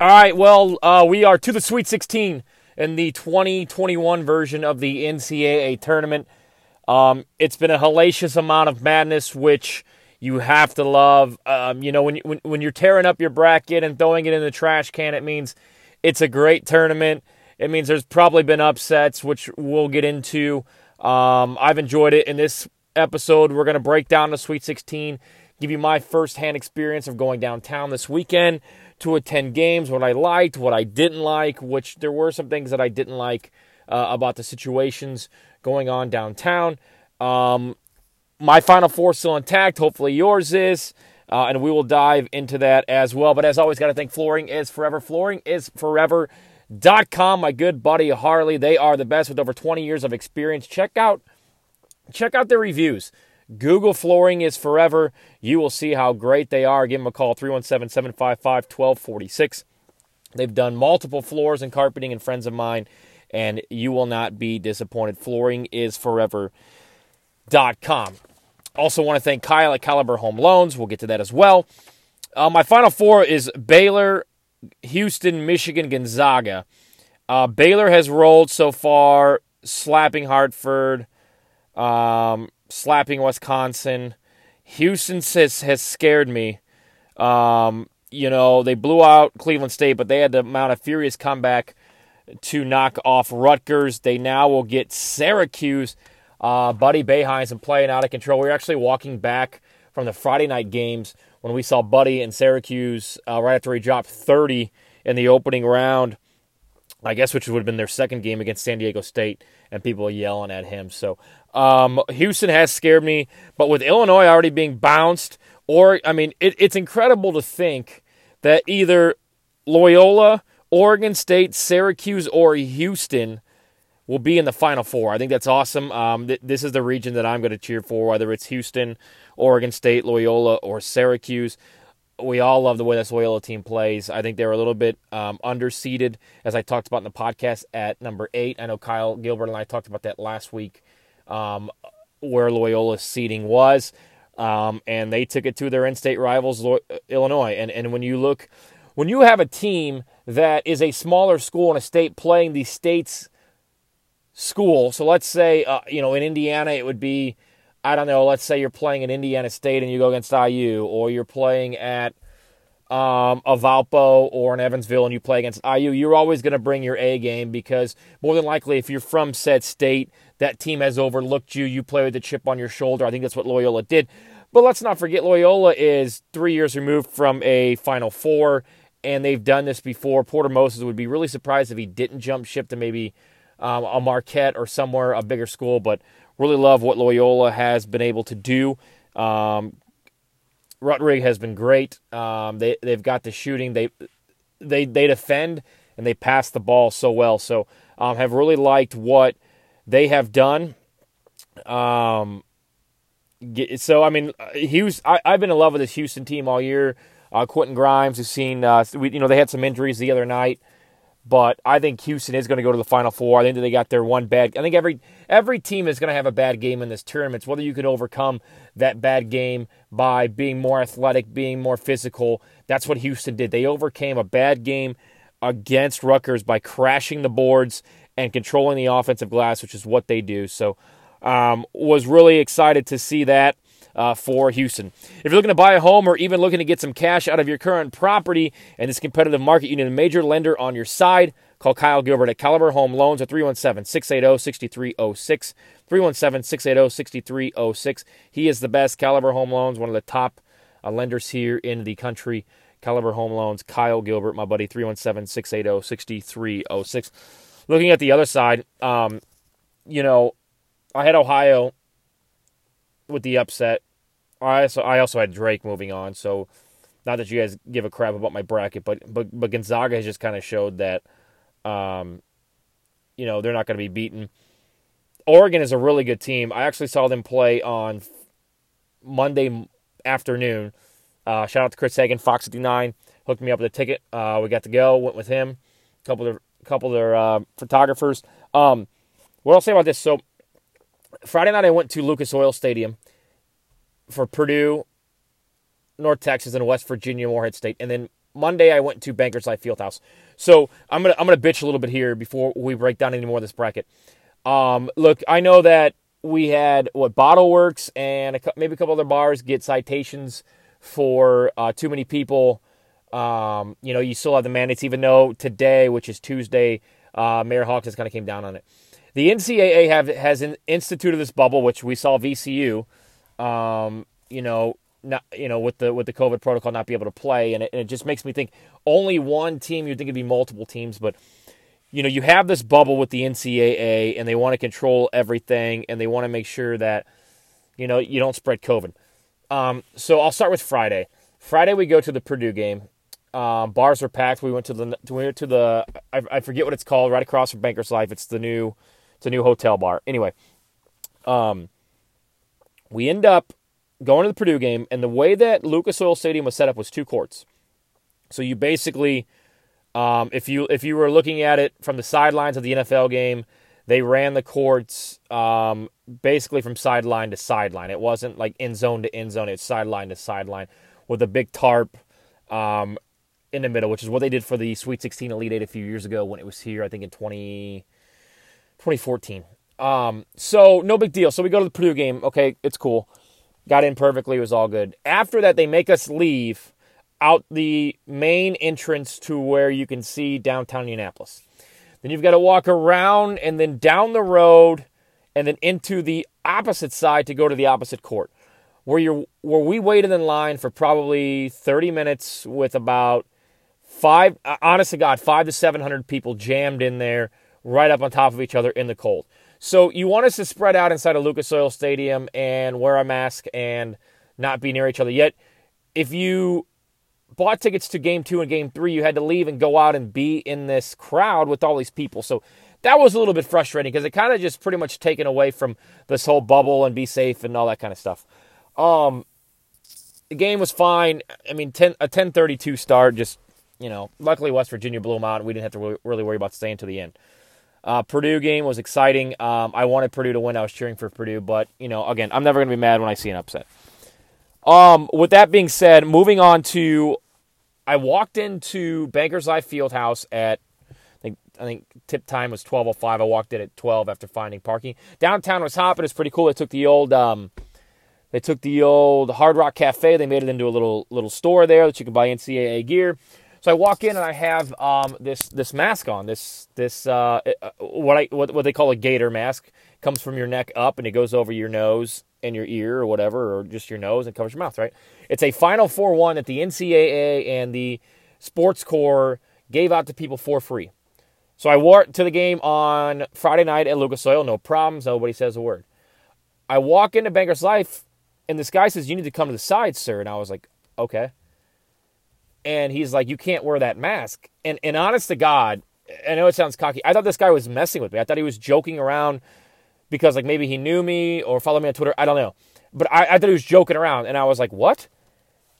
All right, well, uh, we are to the Sweet 16 in the 2021 version of the NCAA tournament. Um, it's been a hellacious amount of madness, which you have to love. Um, you know, when, when, when you're tearing up your bracket and throwing it in the trash can, it means it's a great tournament. It means there's probably been upsets, which we'll get into. Um, I've enjoyed it. In this episode, we're going to break down the Sweet 16, give you my firsthand experience of going downtown this weekend to attend games, what I liked, what I didn't like, which there were some things that I didn't like uh, about the situations going on downtown. Um, my Final Four still intact. Hopefully yours is. Uh, and we will dive into that as well. But as always, got to thank Flooring is Forever. Flooring is Forever.com. My good buddy Harley. They are the best with over 20 years of experience. Check out check out their reviews. Google Flooring is Forever. You will see how great they are. Give them a call 317 755 1246. They've done multiple floors and carpeting and friends of mine, and you will not be disappointed. Flooring is Forever.com. Also, want to thank Kyle at Caliber Home Loans. We'll get to that as well. Uh, my final four is Baylor, Houston, Michigan, Gonzaga. Uh, Baylor has rolled so far, slapping Hartford. Um, slapping Wisconsin. Houston has, has scared me. Um, you know, they blew out Cleveland State, but they had to mount a furious comeback to knock off Rutgers. They now will get Syracuse. Uh, Buddy Boeheim's and playing out of control. We are actually walking back from the Friday night games when we saw Buddy in Syracuse uh, right after he dropped 30 in the opening round. I guess which would have been their second game against San Diego State, and people yelling at him. So um, Houston has scared me, but with Illinois already being bounced, or I mean, it, it's incredible to think that either Loyola, Oregon State, Syracuse, or Houston will be in the Final Four. I think that's awesome. Um, th- this is the region that I'm going to cheer for, whether it's Houston, Oregon State, Loyola, or Syracuse. We all love the way this Loyola team plays. I think they're a little bit um, underseeded, as I talked about in the podcast at number eight. I know Kyle Gilbert and I talked about that last week um, where Loyola's seating was. Um, and they took it to their in-state rivals, Illinois. And and when you look, when you have a team that is a smaller school in a state playing the state's school, so let's say uh, you know in Indiana it would be, I don't know, let's say you're playing in Indiana State and you go against IU, or you're playing at um, a Valpo or an Evansville and you play against IU, you're always going to bring your A game because more than likely, if you're from said state, that team has overlooked you. You play with a chip on your shoulder. I think that's what Loyola did. But let's not forget, Loyola is three years removed from a Final Four, and they've done this before. Porter Moser would be really surprised if he didn't jump ship to maybe um, a Marquette or somewhere, a bigger school, but really love what Loyola has been able to do. Um, Rutrig has been great. Um, they they've got the shooting. They they they defend and they pass the ball so well. So um, have really liked what they have done. Um, so I mean, Houston. I, have been in love with this Houston team all year. Uh, Quentin Grimes, who's seen, uh, we, you know, they had some injuries the other night. But I think Houston is going to go to the Final Four. I think they got their one bad. I think every every team is going to have a bad game in this tournament. It's whether you can overcome that bad game by being more athletic, being more physical. That's what Houston did. They overcame a bad game against Rutgers by crashing the boards and controlling the offensive glass, which is what they do. So, um, was really excited to see that uh, for Houston. If you're looking to buy a home or even looking to get some cash out of your current property in this competitive market, you need a major lender on your side. Call Kyle Gilbert at Caliber Home Loans at 317 680 6306. 317 680 6306. He is the best. Caliber Home Loans, one of the top uh, lenders here in the country. Caliber Home Loans, Kyle Gilbert, my buddy, 317 680 6306. Looking at the other side, um, you know, I had Ohio with the upset. I also I also had Drake moving on, so not that you guys give a crap about my bracket, but but but Gonzaga has just kind of showed that, um, you know, they're not going to be beaten. Oregon is a really good team. I actually saw them play on Monday afternoon. Uh, shout out to Chris Hagan, Fox 59, hooked me up with a ticket. Uh, we got to go, went with him. A couple of a couple of their uh, photographers. Um, what I'll say about this, so Friday night I went to Lucas Oil Stadium for Purdue, North Texas, and West Virginia Morehead State, and then Monday I went to Bankers Life Fieldhouse. So I'm gonna I'm gonna bitch a little bit here before we break down any more of this bracket. Um, look, I know that we had what Bottle Works and a, maybe a couple other bars get citations for uh, too many people. Um, you know, you still have the mandates, even though today, which is Tuesday, uh, Mayor Hawks has kind of came down on it. The NCAA have has instituted this bubble, which we saw VCU. Um, you know, not you know with the with the COVID protocol not be able to play, and it, and it just makes me think only one team. You'd think it'd be multiple teams, but you know you have this bubble with the NCAA, and they want to control everything, and they want to make sure that you know you don't spread COVID. Um, so I'll start with Friday. Friday we go to the Purdue game. Um, bars are packed. We went to the we went to the I, I, forget what it's called right across from Bankers Life. It's the new it's a new hotel bar. Anyway, um, we end up going to the Purdue game, and the way that Lucas Oil Stadium was set up was two courts. So you basically, um, if you if you were looking at it from the sidelines of the NFL game, they ran the courts um, basically from sideline to sideline. It wasn't like end zone to end zone; it's sideline to sideline with a big tarp um, in the middle, which is what they did for the Sweet 16 Elite Eight a few years ago when it was here. I think in 20, 2014. Um, so no big deal. So we go to the Purdue game. Okay, it's cool. Got in perfectly. It was all good. After that, they make us leave out the main entrance to where you can see downtown Indianapolis. Then you've got to walk around and then down the road and then into the opposite side to go to the opposite court. Where you where we waited in line for probably 30 minutes with about five honest to God, five to seven hundred people jammed in there right up on top of each other in the cold. So you want us to spread out inside of Lucas Oil Stadium and wear a mask and not be near each other. Yet, if you bought tickets to game two and game three, you had to leave and go out and be in this crowd with all these people. So that was a little bit frustrating because it kind of just pretty much taken away from this whole bubble and be safe and all that kind of stuff. Um, the game was fine. I mean, 10, a 1032 start, just, you know, luckily West Virginia blew them out and we didn't have to really worry about staying to the end. Uh, Purdue game was exciting. Um, I wanted Purdue to win. I was cheering for Purdue, but you know, again, I'm never going to be mad when I see an upset. Um, with that being said, moving on to, I walked into Bankers Life Fieldhouse at, I think, I think tip time was 12:05. I walked in at 12 after finding parking. Downtown was hopping. It's pretty cool. They took the old, um, they took the old Hard Rock Cafe. They made it into a little little store there that you can buy NCAA gear. So I walk in and I have um, this this mask on. This this uh, uh, what I what, what they call a gator mask comes from your neck up and it goes over your nose and your ear or whatever, or just your nose and covers your mouth. Right? It's a Final Four one that the NCAA and the Sports Corp gave out to people for free. So I wore it to the game on Friday night at Lucas Oil. No problems. Nobody says a word. I walk into Banker's Life and this guy says, "You need to come to the side, sir." And I was like, "Okay." And he's like, "You can't wear that mask." And and honest to God, I know it sounds cocky. I thought this guy was messing with me. I thought he was joking around because like maybe he knew me or followed me on Twitter. I don't know, but I, I thought he was joking around, and I was like, "What?"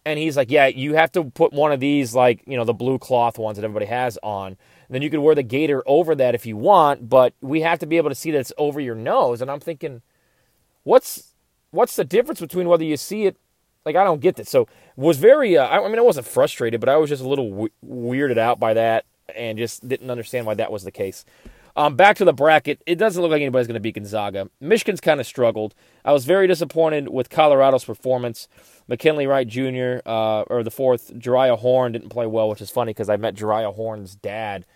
And he's like, "Yeah, you have to put one of these like you know the blue cloth ones that everybody has on." And then you can wear the gator over that if you want, but we have to be able to see that it's over your nose. And I'm thinking, what's what's the difference between whether you see it like I don't get this. So was very. Uh, I, mean, I wasn't frustrated, but I was just a little w- weirded out by that, and just didn't understand why that was the case. Um, back to the bracket, it doesn't look like anybody's going to beat Gonzaga. Michigan's kind of struggled. I was very disappointed with Colorado's performance. McKinley Wright Jr. Uh, or the fourth, Jeriah Horne didn't play well, which is funny because I met Jeriah Horne's dad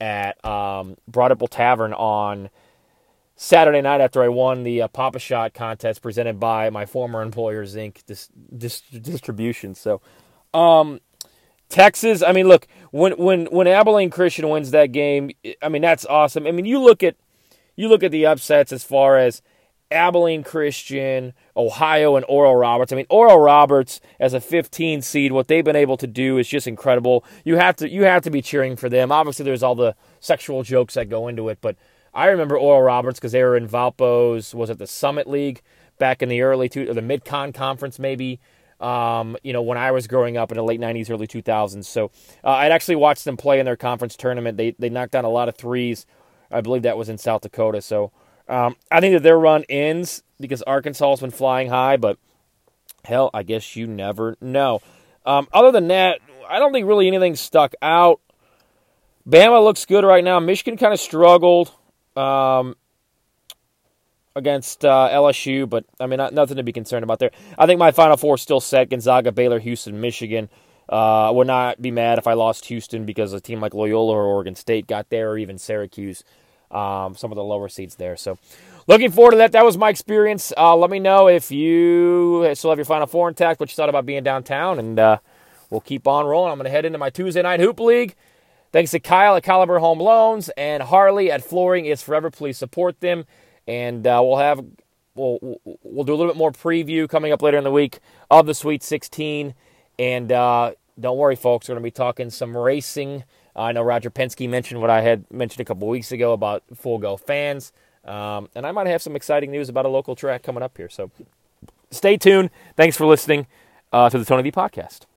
at um, Broad Tavern on Saturday night after I won the uh, Papa Shot contest presented by my former employer Zinc dis- dis- Distribution. So, um, Texas. I mean, look when when when Abilene Christian wins that game, I mean that's awesome. I mean, you look at you look at the upsets as far as Abilene Christian, Ohio, and Oral Roberts. I mean, Oral Roberts as a 15 seed, what they've been able to do is just incredible. You have to you have to be cheering for them. Obviously, there's all the sexual jokes that go into it, but I remember Oral Roberts because they were in Valpo's, was it the Summit League back in the early two, or the Mid-Con Conference maybe. Um, you know, when I was growing up in the late '90s, early 2000s. So uh, I'd actually watched them play in their conference tournament. They they knocked down a lot of threes. I believe that was in South Dakota. So um, I think that their run ends because Arkansas has been flying high, but hell, I guess you never know. Um, other than that, I don't think really anything stuck out. Bama looks good right now. Michigan kind of struggled um, against uh, LSU, but I mean, not, nothing to be concerned about there. I think my Final Four is still set: Gonzaga, Baylor, Houston, Michigan. Uh, I would not be mad if I lost Houston because a team like Loyola or Oregon State got there, or even Syracuse, um, some of the lower seeds there. So, looking forward to that. That was my experience. Uh, let me know if you still have your Final Four intact, what you thought about being downtown, and uh, we'll keep on rolling. I'm going to head into my Tuesday night hoop league. Thanks to Kyle at Caliber Home Loans and Harley at Flooring is Forever. Please support them, and uh, we'll have we'll we'll do a little bit more preview coming up later in the week of the Sweet 16, and uh, don't worry, folks. We're going to be talking some racing. I know Roger Penske mentioned what I had mentioned a couple weeks ago about Full Go fans. Um, and I might have some exciting news about a local track coming up here. So stay tuned. Thanks for listening uh, to the Tony V podcast.